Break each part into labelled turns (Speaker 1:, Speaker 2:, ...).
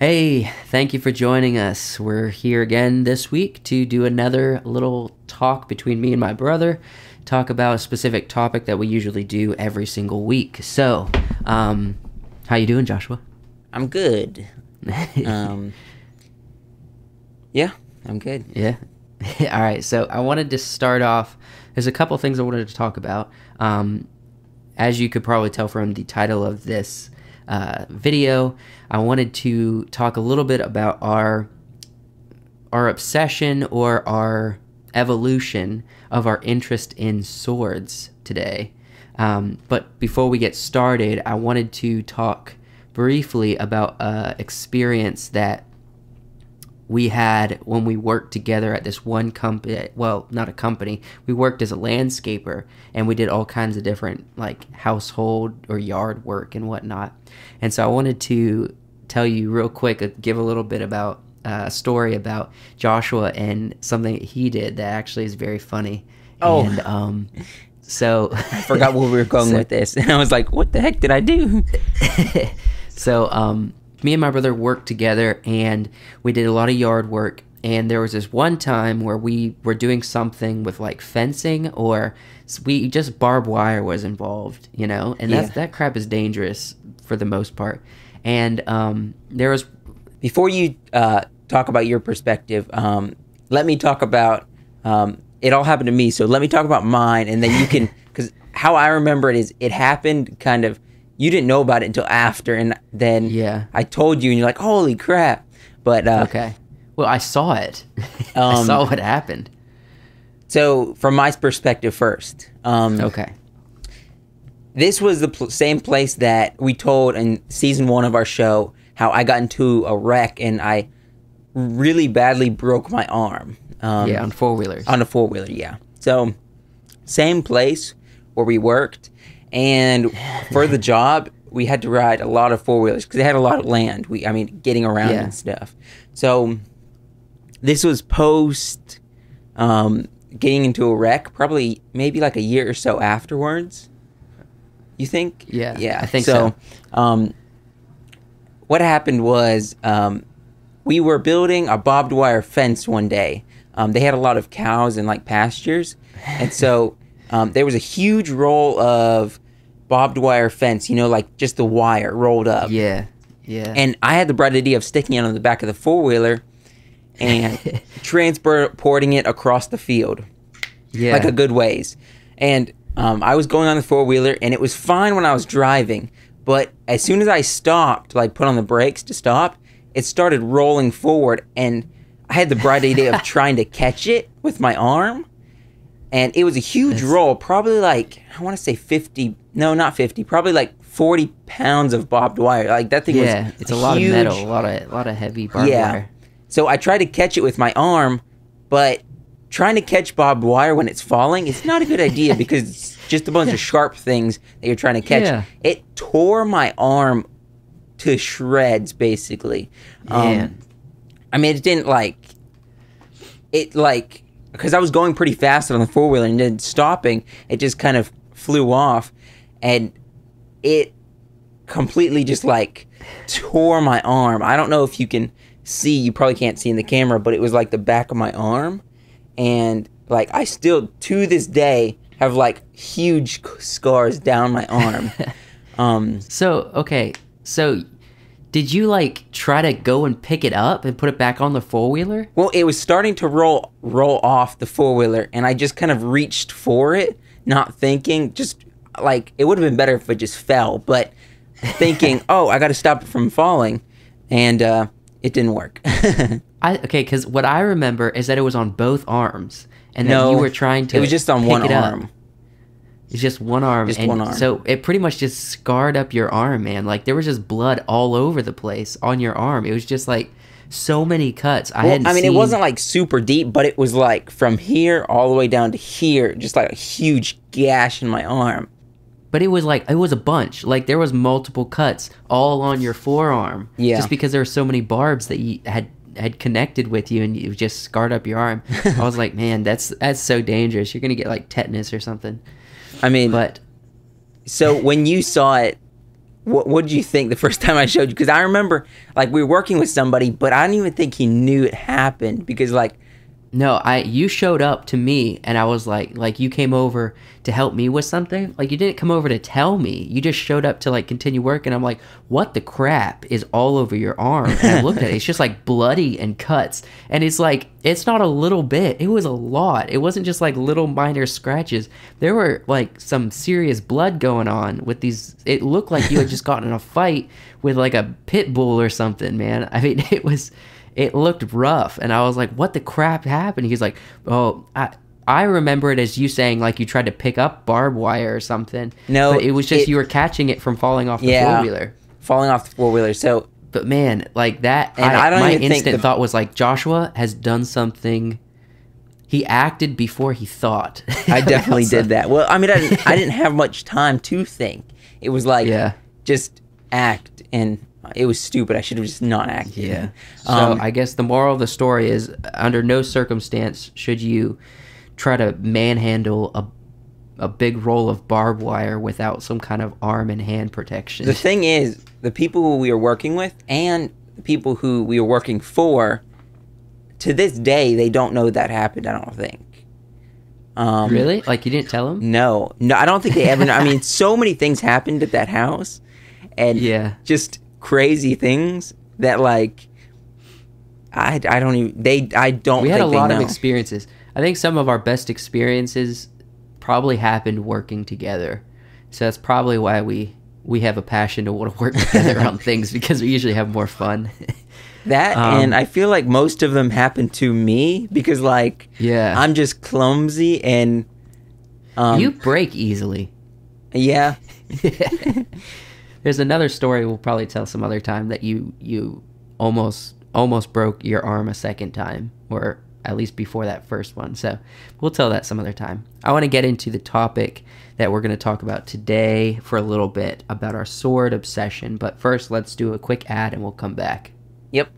Speaker 1: Hey, thank you for joining us. We're here again this week to do another little talk between me and my brother, talk about a specific topic that we usually do every single week. So, um, how you doing, Joshua?
Speaker 2: I'm good. Um, yeah, I'm good.
Speaker 1: Yeah. All right. So I wanted to start off. There's a couple things I wanted to talk about. Um, as you could probably tell from the title of this uh, video, I wanted to talk a little bit about our our obsession or our evolution of our interest in swords today. Um, but before we get started, I wanted to talk briefly about an experience that we had when we worked together at this one company well not a company we worked as a landscaper and we did all kinds of different like household or yard work and whatnot and so i wanted to tell you real quick uh, give a little bit about uh, a story about joshua and something he did that actually is very funny
Speaker 2: Oh.
Speaker 1: and um so
Speaker 2: I forgot where we were going
Speaker 1: So-
Speaker 2: with this, and I was like, "What the heck did I do?"
Speaker 1: so um, me and my brother worked together and we did a lot of yard work and there was this one time where we were doing something with like fencing or we just barbed wire was involved you know and that's
Speaker 2: Yeah.
Speaker 1: that crap is dangerous for the most part and um, there was
Speaker 2: Before you uh, talk about your perspective, um, let me talk about. Um, it all happened to me, so let me talk about mine, and then you can, because how I remember it is, it happened kind of. You didn't know about it until after, and then
Speaker 1: Yeah.
Speaker 2: I told you, and you're like, "Holy crap!" But uh,
Speaker 1: okay well i saw it i
Speaker 2: Um,
Speaker 1: saw what happened
Speaker 2: so from my perspective first, um,
Speaker 1: okay
Speaker 2: this was the pl- same place that we told in season one of our show how I got into a wreck and I really badly broke my arm. Um,
Speaker 1: yeah on four-wheelers
Speaker 2: on a four wheeler, yeah. So, same place where we worked, and for the job, we had to ride a lot of four wheelers because they had a lot of land. We, I mean, getting around
Speaker 1: Yeah.
Speaker 2: and stuff. So, this was post um, getting into a wreck, probably maybe like a year or so afterwards. You think?
Speaker 1: Yeah,
Speaker 2: yeah.
Speaker 1: I think so.
Speaker 2: Um, what happened was um, we were building a barbed wire fence one day. Um, they had a lot of cows and like pastures, and so um, there was a huge roll of barbed wire fence. You know, like just the wire rolled up.
Speaker 1: yeah yeah
Speaker 2: And I had the bright idea of sticking it on the back of the four wheeler and transporting it across the field
Speaker 1: yeah
Speaker 2: like a good ways. And um, I was going on the four wheeler, and it was fine when I was driving. But as soon as I stopped, like put on the brakes to stop, it started rolling forward, and I had the bright idea of trying to catch it with my arm. And it was a huge
Speaker 1: That's-
Speaker 2: roll, probably like I want to say fifty, no, not fifty, probably like forty pounds of barbed wire. Like that thing
Speaker 1: yeah
Speaker 2: was
Speaker 1: it's a lot
Speaker 2: huge-
Speaker 1: of metal a lot of a lot of heavy barbed
Speaker 2: yeah.
Speaker 1: wire
Speaker 2: So I tried to catch it with my arm, but trying to catch barbed wire when it's falling it's not a good idea because it's just a bunch of sharp things that you're trying to catch.
Speaker 1: Yeah.
Speaker 2: It tore my arm to shreds, basically.
Speaker 1: Man.
Speaker 2: Um, I mean, it didn't like it like because I was going pretty fast on the four wheeler and then stopping, it just kind of flew off, and it completely just like tore my arm. I don't know if you can see, you probably can't see in the camera, but it was like the back of my arm. And like I still to this day have like huge scars down my arm. um
Speaker 1: So okay, so did you like try to go and pick it up and put it back on the four wheeler?
Speaker 2: well, it was starting to roll roll off the four wheeler and I just kind of reached for it, not thinking, just like it would have been better if it just fell, but thinking, "Oh, I got to stop it from falling." And uh it didn't work.
Speaker 1: I okay, because what I remember is that it was on both arms, and that
Speaker 2: no,
Speaker 1: you were trying to.
Speaker 2: It was just on one
Speaker 1: it
Speaker 2: arm.
Speaker 1: It's just one arm.
Speaker 2: Just
Speaker 1: and
Speaker 2: one arm.
Speaker 1: So it pretty much just scarred up your arm, man. Like there was just blood all over the place on your arm. It was just like so many cuts. I
Speaker 2: Well,
Speaker 1: hadn't
Speaker 2: I mean,
Speaker 1: seen-
Speaker 2: it wasn't like super deep, but it was like from here all the way down to here, just like a huge gash in my arm.
Speaker 1: But it was like it was a bunch. Like there was multiple cuts all on your forearm.
Speaker 2: Yeah.
Speaker 1: Just because there were so many barbs that you had had connected with you and you just scarred up your arm. I was like, man, that's that's so dangerous. You're gonna get like tetanus or something.
Speaker 2: I mean,
Speaker 1: But
Speaker 2: so when you saw it, what what did you think the first time I showed you? Because I remember like we were working with somebody, but I didn't even think he knew it happened because like
Speaker 1: No, I you showed up to me and I was like like you came over to help me with something. Like you didn't come over to tell me. You just showed up to like continue work and I'm like, "What the crap is all over your arm?" And I looked at it. It's just like bloody and cuts. And it's like it's not a little bit. It was a lot. It wasn't just like little minor scratches. There were like some serious blood going on with these it looked like you had just gotten in a fight with like a pit bull or something, man. I mean, it was it looked rough and i was like what the crap happened he's like oh i i remember it as you saying like you tried to pick up barbed wire or something
Speaker 2: No,
Speaker 1: but it was just
Speaker 2: it-
Speaker 1: you were catching it from falling off the
Speaker 2: Yeah.
Speaker 1: four-wheeler
Speaker 2: falling off the four wheeler. So
Speaker 1: but man like that
Speaker 2: And I don't
Speaker 1: my
Speaker 2: even think
Speaker 1: instant
Speaker 2: the-
Speaker 1: thought was like joshua has done something he acted before he thought
Speaker 2: I definitely did that. Well, I mean, I didn't, I didn't have much time to think. It was like
Speaker 1: Yeah.
Speaker 2: just act, and it was stupid. I should have just not acted.
Speaker 1: Yeah. So
Speaker 2: Um,
Speaker 1: I guess the moral of the story is under no circumstance should you try to manhandle a a big roll of barbed wire without some kind of arm and hand protection.
Speaker 2: The thing is, the people we were working with and the people who we were working for, to this day, they don't know that happened. I don't think. Um,
Speaker 1: really? Like you didn't tell them?
Speaker 2: No, no, I don't think they ever. know. I mean, so many things happened at that house, and
Speaker 1: Yeah.
Speaker 2: just crazy things that like. I, I don't even they I don't.
Speaker 1: We had a lot of experiences. I think some of our best experiences probably happened working together. So that's probably why we we have a passion to want to work together on things because we usually have more fun.
Speaker 2: That
Speaker 1: Um,
Speaker 2: and I feel like most of them happen to me because like
Speaker 1: yeah.
Speaker 2: I'm just clumsy and um
Speaker 1: you break easily.
Speaker 2: yeah
Speaker 1: There's another story we'll probably tell some other time that you you almost almost broke your arm a second time, or at least before that first one. So we'll tell that some other time. I want to get into the topic that we're going to talk about today for a little bit about our sword obsession. But first, let's do a quick ad and we'll come back.
Speaker 2: yep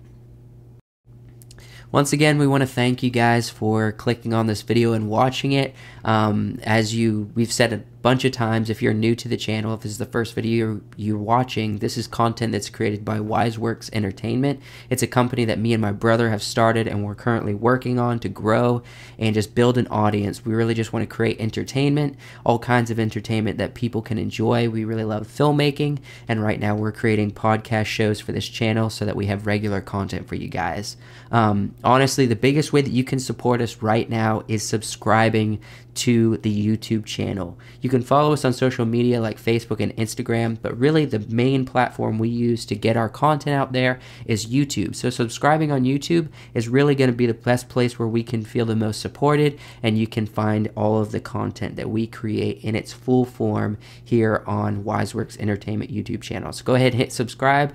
Speaker 1: Once again, we want to thank you guys for clicking on this video and watching it. Um, as you, we've said a bunch of times, if you're new to the channel, if this is the first video you're, you're watching, this is content that's created by WiseWorks Entertainment. It's a company that me and my brother have started and we're currently working on to grow and just build an audience. We really just want to create entertainment, all kinds of entertainment that people can enjoy. We really love filmmaking, and right now we're creating podcast shows for this channel so that we have regular content for you guys. Um, honestly, the biggest way that you can support us right now is subscribing to the YouTube channel. You can follow us on social media like Facebook and Instagram, but really the main platform we use to get our content out there is YouTube. So subscribing on YouTube is really going to be the best place where we can feel the most supported and you can find all of the content that we create in its full form here on WiseWorks Entertainment YouTube channel. So go ahead and hit subscribe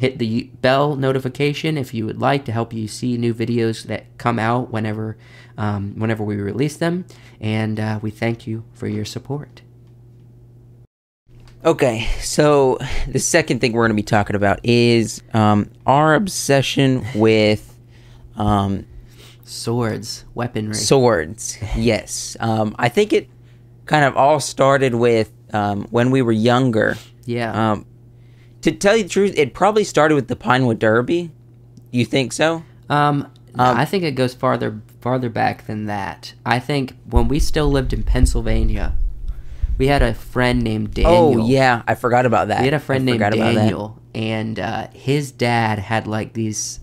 Speaker 1: hit the bell notification if you would like to help you see new videos that come out whenever um, whenever we release them and uh, we thank you for your support
Speaker 2: Okay, so the second thing we're going to be talking about is um, our obsession with um,
Speaker 1: swords weaponry
Speaker 2: swords. Yes, um, I think it kind of all started with um, when we were younger.
Speaker 1: yeah
Speaker 2: Um, to tell you the truth, it probably started with the Pinewood Derby. You think so?
Speaker 1: um,
Speaker 2: um,
Speaker 1: i think it goes farther farther back than that i think when we still lived in pennsylvania we had a friend named daniel
Speaker 2: Oh yeah, I forgot about that.
Speaker 1: We had a friend
Speaker 2: I
Speaker 1: named
Speaker 2: forgot about that.
Speaker 1: Daniel, and uh, his dad had like these,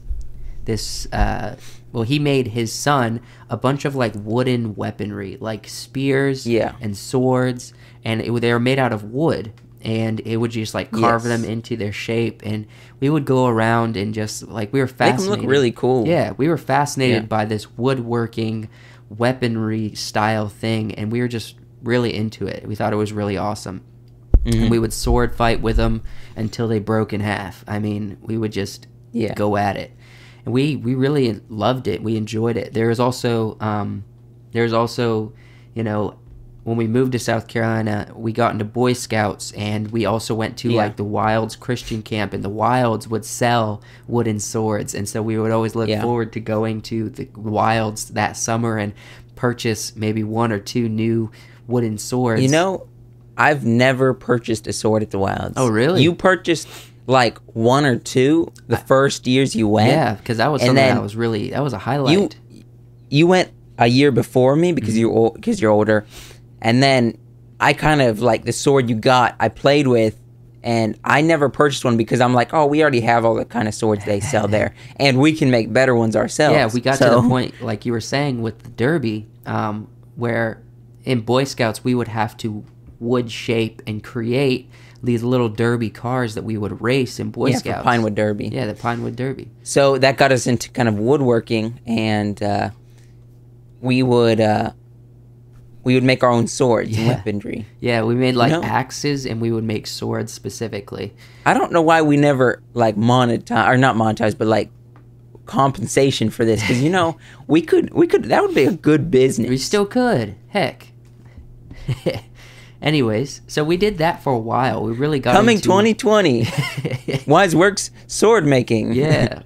Speaker 1: this. Uh, well, he made his son a bunch of like wooden weaponry, like spears,
Speaker 2: Yeah.
Speaker 1: and swords, and it, they were made out of wood, and it would just like carve
Speaker 2: Yes.
Speaker 1: them into their shape, and we would go around and just like we were fascinated
Speaker 2: Make them look really cool.
Speaker 1: Yeah, we were fascinated
Speaker 2: Yeah.
Speaker 1: by this woodworking weaponry style thing, and we were just really into it. We thought it was really awesome.
Speaker 2: Mm-hmm.
Speaker 1: And we would sword fight with them until they broke in half. I mean, we would just
Speaker 2: Yeah.
Speaker 1: go at it, and we we really loved it. We enjoyed it. There was also um, there was also you know when we moved to South Carolina, we got into Boy Scouts, and we also went to
Speaker 2: Yeah.
Speaker 1: like the Wilds Christian camp, and the Wilds would sell wooden swords, and so we would always look
Speaker 2: Yeah.
Speaker 1: forward to going to the Wilds that summer and purchase maybe one or two new wooden swords.
Speaker 2: You know, I've never purchased a sword at the Wilds.
Speaker 1: Oh, really?
Speaker 2: You purchased like one or two the first years you went.
Speaker 1: Yeah, because that was something that was really that was a highlight.
Speaker 2: you went a year before me because
Speaker 1: Mm-hmm.
Speaker 2: you because you're older, and then I kind of like the sword you got. I played with, and I never purchased one because I'm like, oh, we already have all the kind of swords they sell there, and we can make better ones ourselves.
Speaker 1: yeah, we got to the point like you were saying with the derby, um, where in Boy Scouts we would have to wood shape and create these little derby cars that we would race in Boy
Speaker 2: Scouts. Yeah,
Speaker 1: Scouts.
Speaker 2: Pinewood Derby.
Speaker 1: Yeah, the Pinewood Derby.
Speaker 2: So that got us into kind of woodworking, and uh, we would uh, we would make our own swords and weaponry.
Speaker 1: Yeah, we made like
Speaker 2: know-
Speaker 1: axes and we would make swords specifically.
Speaker 2: I don't know why we never like monetize or not monetize, but like compensation for this because you know we could we could that would be a good business.
Speaker 1: We still could. Heck. Anyways, so we did that for a while. We really got
Speaker 2: Coming
Speaker 1: into-
Speaker 2: 2020, Wise Works sword making.
Speaker 1: yeah,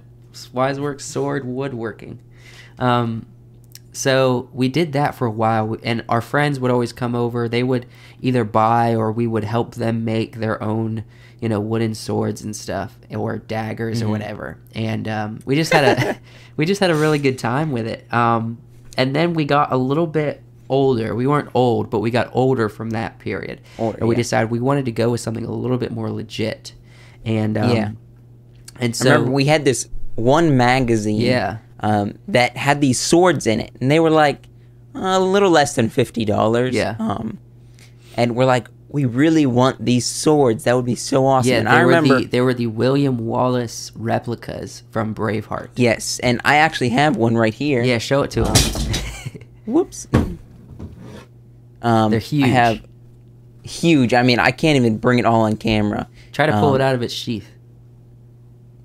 Speaker 1: Wise Works sword woodworking. Um, so we did that for a while, and our friends would always come over. They would either buy or we would help them make their own, you know, wooden swords and stuff, or daggers or whatever. And um, we just had a we just had a really good time with it. Um, and then we got a little bit older. We weren't old, but we got older from that period.
Speaker 2: Older,
Speaker 1: and we
Speaker 2: yeah.
Speaker 1: decided we wanted to go with something a little bit more legit. And um,
Speaker 2: Yeah.
Speaker 1: and so
Speaker 2: we had this one magazine.
Speaker 1: Yeah.
Speaker 2: Um, that had these swords in it, and they were like a little less than fifty dollars.
Speaker 1: Yeah.
Speaker 2: Um, and we're like, we really want these swords. That would be so awesome.
Speaker 1: Yeah,
Speaker 2: and I remember.
Speaker 1: the they were the William Wallace replicas from Braveheart.
Speaker 2: yes, and I actually have one right here.
Speaker 1: Yeah, show it to
Speaker 2: Uh,
Speaker 1: him.
Speaker 2: Whoops. Um,
Speaker 1: They're huge.
Speaker 2: I have huge. I mean, I can't even bring it all on camera.
Speaker 1: Try to pull
Speaker 2: um,
Speaker 1: it out of its sheath.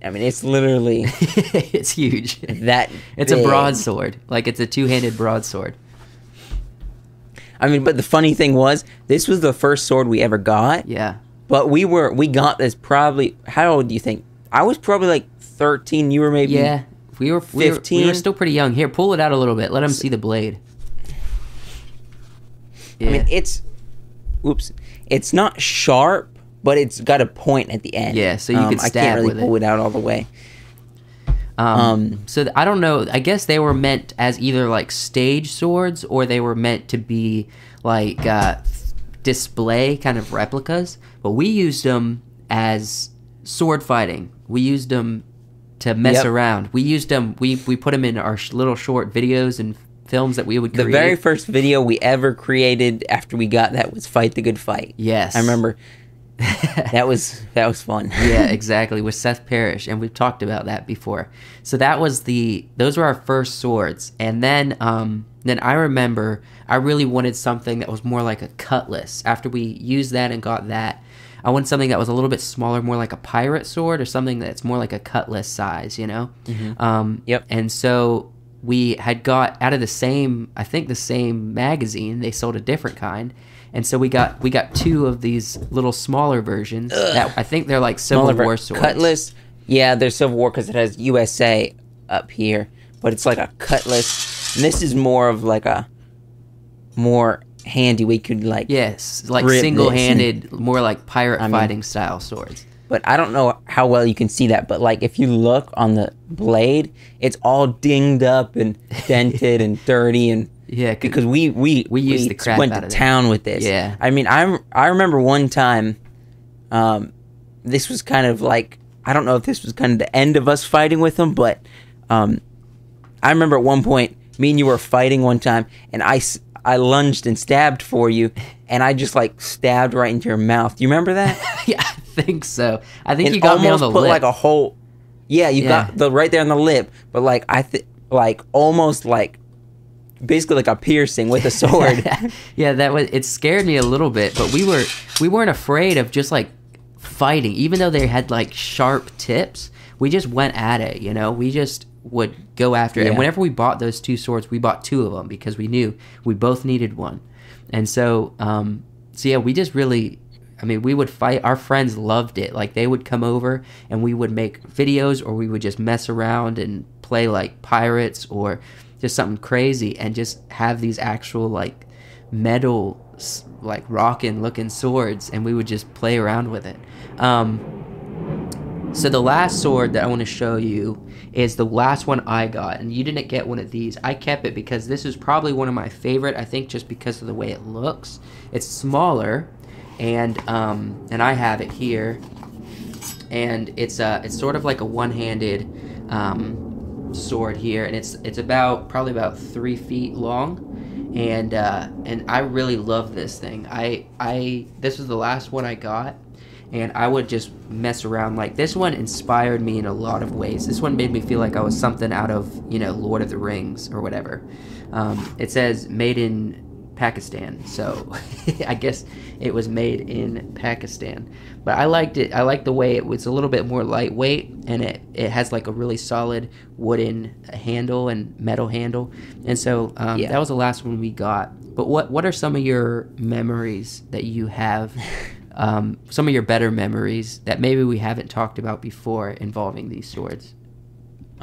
Speaker 2: I mean, it's literally
Speaker 1: it's huge.
Speaker 2: that.
Speaker 1: It's a broadsword. Like it's a two-handed broadsword.
Speaker 2: I mean, but the funny thing was, this was the first sword we ever got.
Speaker 1: Yeah.
Speaker 2: But we were we got this probably. How old do you think? I was probably like thirteen. You were maybe.
Speaker 1: Yeah. We were, we were we were still pretty young. Here, pull it out a little bit. Let him see the blade. Yeah.
Speaker 2: I mean, it's. Oops. It's not sharp, but it's got a point at the end.
Speaker 1: Yeah, so you
Speaker 2: um,
Speaker 1: could
Speaker 2: I can't really
Speaker 1: with it.
Speaker 2: pull it out all the way.
Speaker 1: Um,
Speaker 2: Um,
Speaker 1: so th- I don't know. I guess they were meant as either like stage swords or they were meant to be like uh, display kind of replicas. But we used them as sword fighting. We used them to mess
Speaker 2: Yep.
Speaker 1: around. We used them. We we put them in our sh- little short videos and films that we would create.
Speaker 2: The very first video we ever created after we got that was "Fight the Good Fight."
Speaker 1: yes,
Speaker 2: I remember that was that was fun.
Speaker 1: yeah, exactly. With Seth Parrish, and we've talked about that before. So that was the those were our first swords, and then um, then I remember I really wanted something that was more like a cutlass. After we used that and got that, I wanted something that was a little bit smaller, more like a pirate sword, or something that's more like a cutlass size. You know. Um,
Speaker 2: Yep.
Speaker 1: And so we had got out of the same, I think the same magazine. They sold a different kind. And so we got we got two of these little smaller versions that I think they're like Civil
Speaker 2: Smaller ver-
Speaker 1: War swords.
Speaker 2: Cutlass. Yeah, there's Civil War because it has USA up here, but it's like a cutlass. And this is more of like a more handy. We could like
Speaker 1: Yes, like
Speaker 2: Rip
Speaker 1: single-handed, more like pirate
Speaker 2: mean-
Speaker 1: fighting style swords.
Speaker 2: but I don't know how well you can see that. But like, if you look on the blade, it's all dinged up and dented and dirty, and
Speaker 1: Yeah,
Speaker 2: because we we
Speaker 1: We used the crap
Speaker 2: went
Speaker 1: out
Speaker 2: to
Speaker 1: of
Speaker 2: town with this.
Speaker 1: Yeah.
Speaker 2: I mean, I I remember one time, um, this was kind of like I don't know if this was kind of the end of us fighting with them, but um, I remember at one point me and you were fighting one time, and I I lunged and stabbed for you, and I just like stabbed right into your mouth. Do you remember that?
Speaker 1: yeah, I think so. I think
Speaker 2: and
Speaker 1: you got me on the
Speaker 2: put
Speaker 1: lip.
Speaker 2: like a whole. Yeah, you
Speaker 1: Yeah.
Speaker 2: got the right there on the lip, but like I think like almost like basically like a piercing with a sword.
Speaker 1: yeah, that was it scared me a little bit, but we were we weren't afraid of just like fighting, even though they had like sharp tips. We just went at it, you know. We just would go after it. And whenever we bought those two swords, we bought two of them because we knew we both needed one. And so, um, so yeah, we just really. I mean, we would fight. Our friends loved it. Like they would come over and we would make videos, or we would just mess around and play like pirates or just something crazy, and just have these actual like metal like rockin' looking swords and we would just play around with it. Um, so the last sword that i want to show you is the last one i got and you didn't get one of these. I kept it because this is probably one of my favorite i think just because of the way it looks. It's smaller and um, and i have it here. And it's uh it's sort of like a one-handed um, sword here, and it's it's about probably about three feet long, and uh, and I really love this thing. I I this was the last one I got, and I would just mess around like this one inspired me in a lot of ways. This one made me feel like I was something out of you know Lord of the Rings or whatever. Um, it says made in Pakistan, so I guess it was made in Pakistan. But I liked it. I liked the way it was a little bit more lightweight, and it it has like a really solid wooden handle and metal handle, and so um,
Speaker 2: Yeah.
Speaker 1: that was the last one we got. But what what are some of your memories that you have? Um, some of your better memories that maybe we haven't talked about before involving these swords.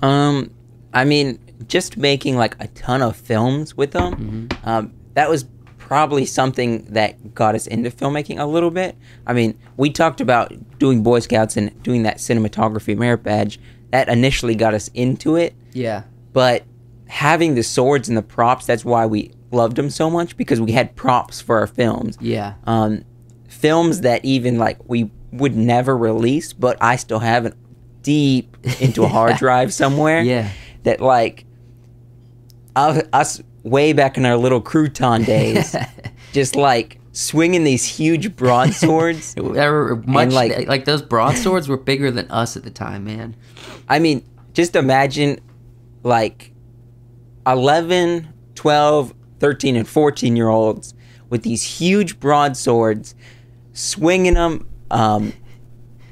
Speaker 2: Um, I mean, just making like a ton of films with them. Um, that was probably something that got us into filmmaking a little bit. I mean, we talked about doing Boy Scouts and doing that cinematography merit badge. That initially got us into it,
Speaker 1: Yeah.
Speaker 2: but having the swords and the props, that's why we loved them so much because we had props for our films.
Speaker 1: Yeah.
Speaker 2: Um, films that even like we would never release, but I still have it deep into a hard drive somewhere
Speaker 1: Yeah.
Speaker 2: that like uh, us way back in our little crouton days, just like swinging these huge broadswords.
Speaker 1: Much
Speaker 2: like-
Speaker 1: like, those broadswords were bigger than us at the time, man.
Speaker 2: I mean, just imagine like 11, 12, 13, and 14 year olds with these huge broadswords, swinging them, um,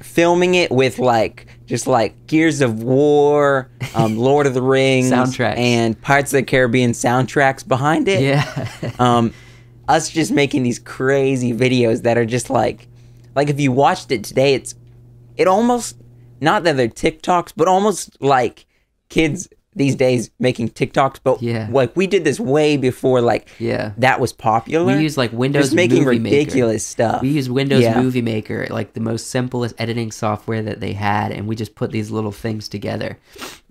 Speaker 2: filming it with like just like Gears of War, um, Lord of the Rings,
Speaker 1: Soundtracks.
Speaker 2: and Pirates of the Caribbean soundtracks behind it.
Speaker 1: Yeah.
Speaker 2: um, us just making these crazy videos that are just like, like if you watched it today, it's, it almost, not that they're TikToks, but almost like kids these days making TikToks. But
Speaker 1: Yeah.
Speaker 2: like we did this way before, like
Speaker 1: yeah.
Speaker 2: that was popular.
Speaker 1: We use like Windows
Speaker 2: just making
Speaker 1: Movie Maker.
Speaker 2: ridiculous stuff.
Speaker 1: We use Windows
Speaker 2: Yeah.
Speaker 1: Movie Maker, like the most simplest editing software that they had, and we just put these little things together.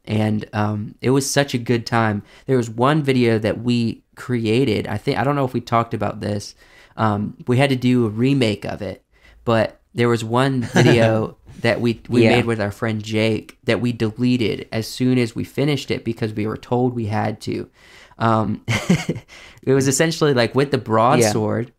Speaker 1: And um, it was such a good time. There was one video that we created. I think I don't know if we talked about this. Um, we had to do a remake of it, but there was one video that we we
Speaker 2: Yeah.
Speaker 1: made with our friend Jake that we deleted as soon as we finished it because we were told we had to. Um, it was essentially like with the broadsword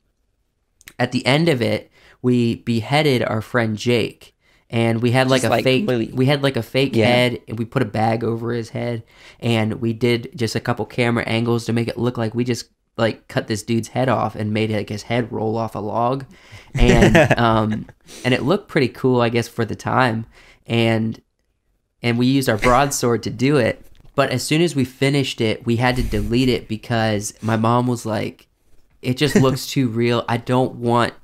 Speaker 1: at the end of it, we beheaded our friend Jake, and we had like
Speaker 2: Just,
Speaker 1: a
Speaker 2: like,
Speaker 1: fake.
Speaker 2: completely-
Speaker 1: We had like a fake
Speaker 2: Yeah.
Speaker 1: head, and we put a bag over his head, and we did just a couple camera angles to make it look like we just like cut this dude's head off and made like his head roll off a log, and um, and it looked pretty cool, I guess, for the time, and and we used our broadsword to do it. But as soon as we finished it, we had to delete it because my mom was like, "It just looks too real. I don't want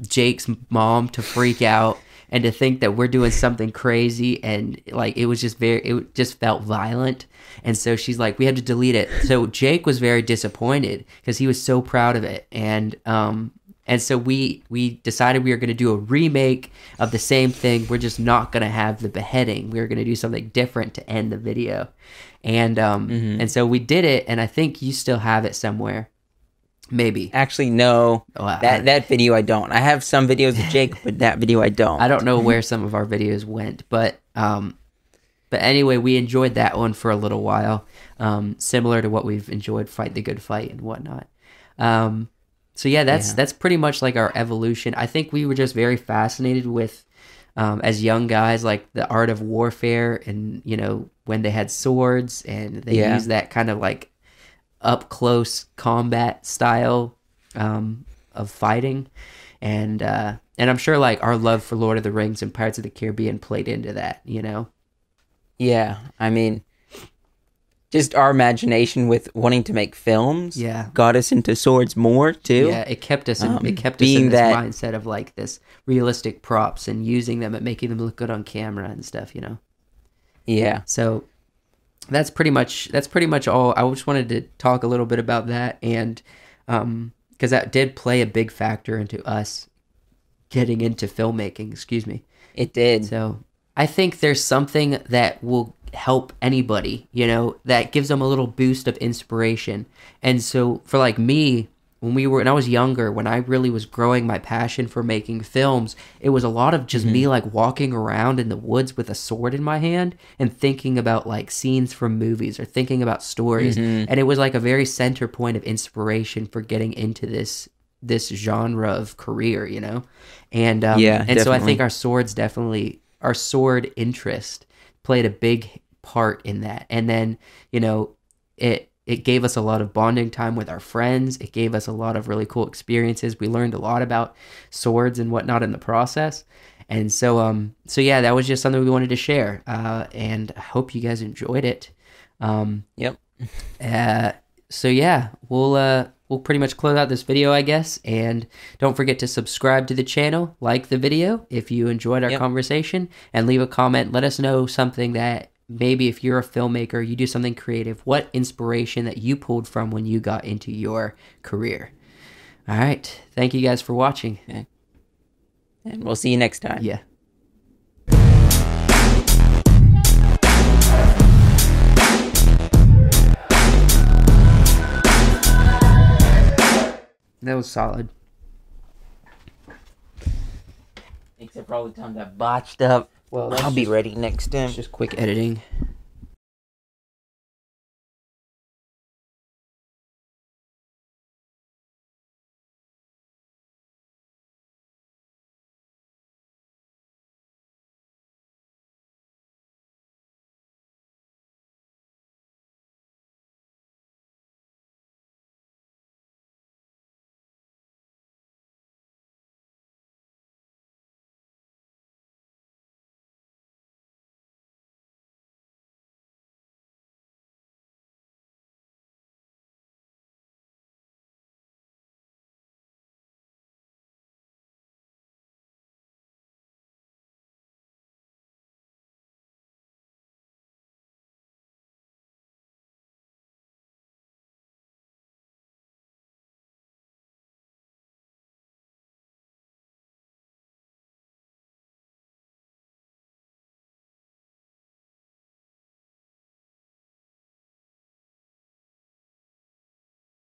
Speaker 1: Jake's mom to freak out and to think that we're doing something crazy." And like, it was just very, it just felt violent. And so she's like, "We had to delete it." So Jake was very disappointed because he was so proud of it, and um, and so we we decided we were going to do a remake of the same thing. We're just not going to have the beheading. We were going to do something different to end the video, and um and so we did it. And I think you still have it somewhere, maybe.
Speaker 2: Actually, no.
Speaker 1: Oh, I-
Speaker 2: that that video I don't. I have some videos of Jake, but that video I don't.
Speaker 1: I don't know where some of our videos went, but um, but anyway, we enjoyed that one for a little while. Um, similar to what we've enjoyed, fight the good fight and whatnot. Um, so yeah, that's
Speaker 2: Yeah.
Speaker 1: that's pretty much like our evolution. I think we were just very fascinated with, um, as young guys, like the art of warfare, and you know when they had swords and they
Speaker 2: Yeah.
Speaker 1: used that kind of like up close combat style um, of fighting, and uh, and I'm sure like our love for Lord of the Rings and Pirates of the Caribbean played into that. You know,
Speaker 2: Yeah, I mean, just our imagination with wanting to make films.
Speaker 1: Yeah.
Speaker 2: got us into swords more too.
Speaker 1: yeah, it kept us in
Speaker 2: Um,
Speaker 1: it kept us in
Speaker 2: being
Speaker 1: this
Speaker 2: that-
Speaker 1: mindset of like this realistic props and using them and making them look good on camera and stuff. You know.
Speaker 2: yeah,
Speaker 1: So that's pretty much that's pretty much all. I just wanted to talk a little bit about that and um, because that did play a big factor into us getting into filmmaking. Excuse me.
Speaker 2: It did.
Speaker 1: So I think there's something that will help anybody, you know, that gives them a little boost of inspiration. And so for like me, when we were when I was younger, when I really was growing my passion for making films, it was a lot of just me like walking around in the woods with a sword in my hand and thinking about like scenes from movies or thinking about stories. And it was like a very center point of inspiration for getting into this this genre of career, you know? And um,
Speaker 2: Yeah,
Speaker 1: and so I think our swords definitely our sword interest played a big part in that. And then, you know, it it gave us a lot of bonding time with our friends. It gave us a lot of really cool experiences. We learned a lot about swords and whatnot in the process. And so um so yeah, that was just something we wanted to share. Uh and I hope you guys enjoyed it. Um
Speaker 2: Yep.
Speaker 1: uh, so yeah, we'll uh, we'll pretty much close out this video, I guess. And don't forget to subscribe to the channel, like the video if you enjoyed our
Speaker 2: Yep.
Speaker 1: conversation, and leave a comment. Let us know something that maybe if you're a filmmaker, you do something creative. What inspiration that you pulled from when you got into your career? All right, thank you guys for watching.
Speaker 2: And we'll see you next time.
Speaker 1: Yeah. That was solid.
Speaker 2: Except for all the times I botched up.
Speaker 1: Well,
Speaker 2: I'll be ready next time.
Speaker 1: just quick editing.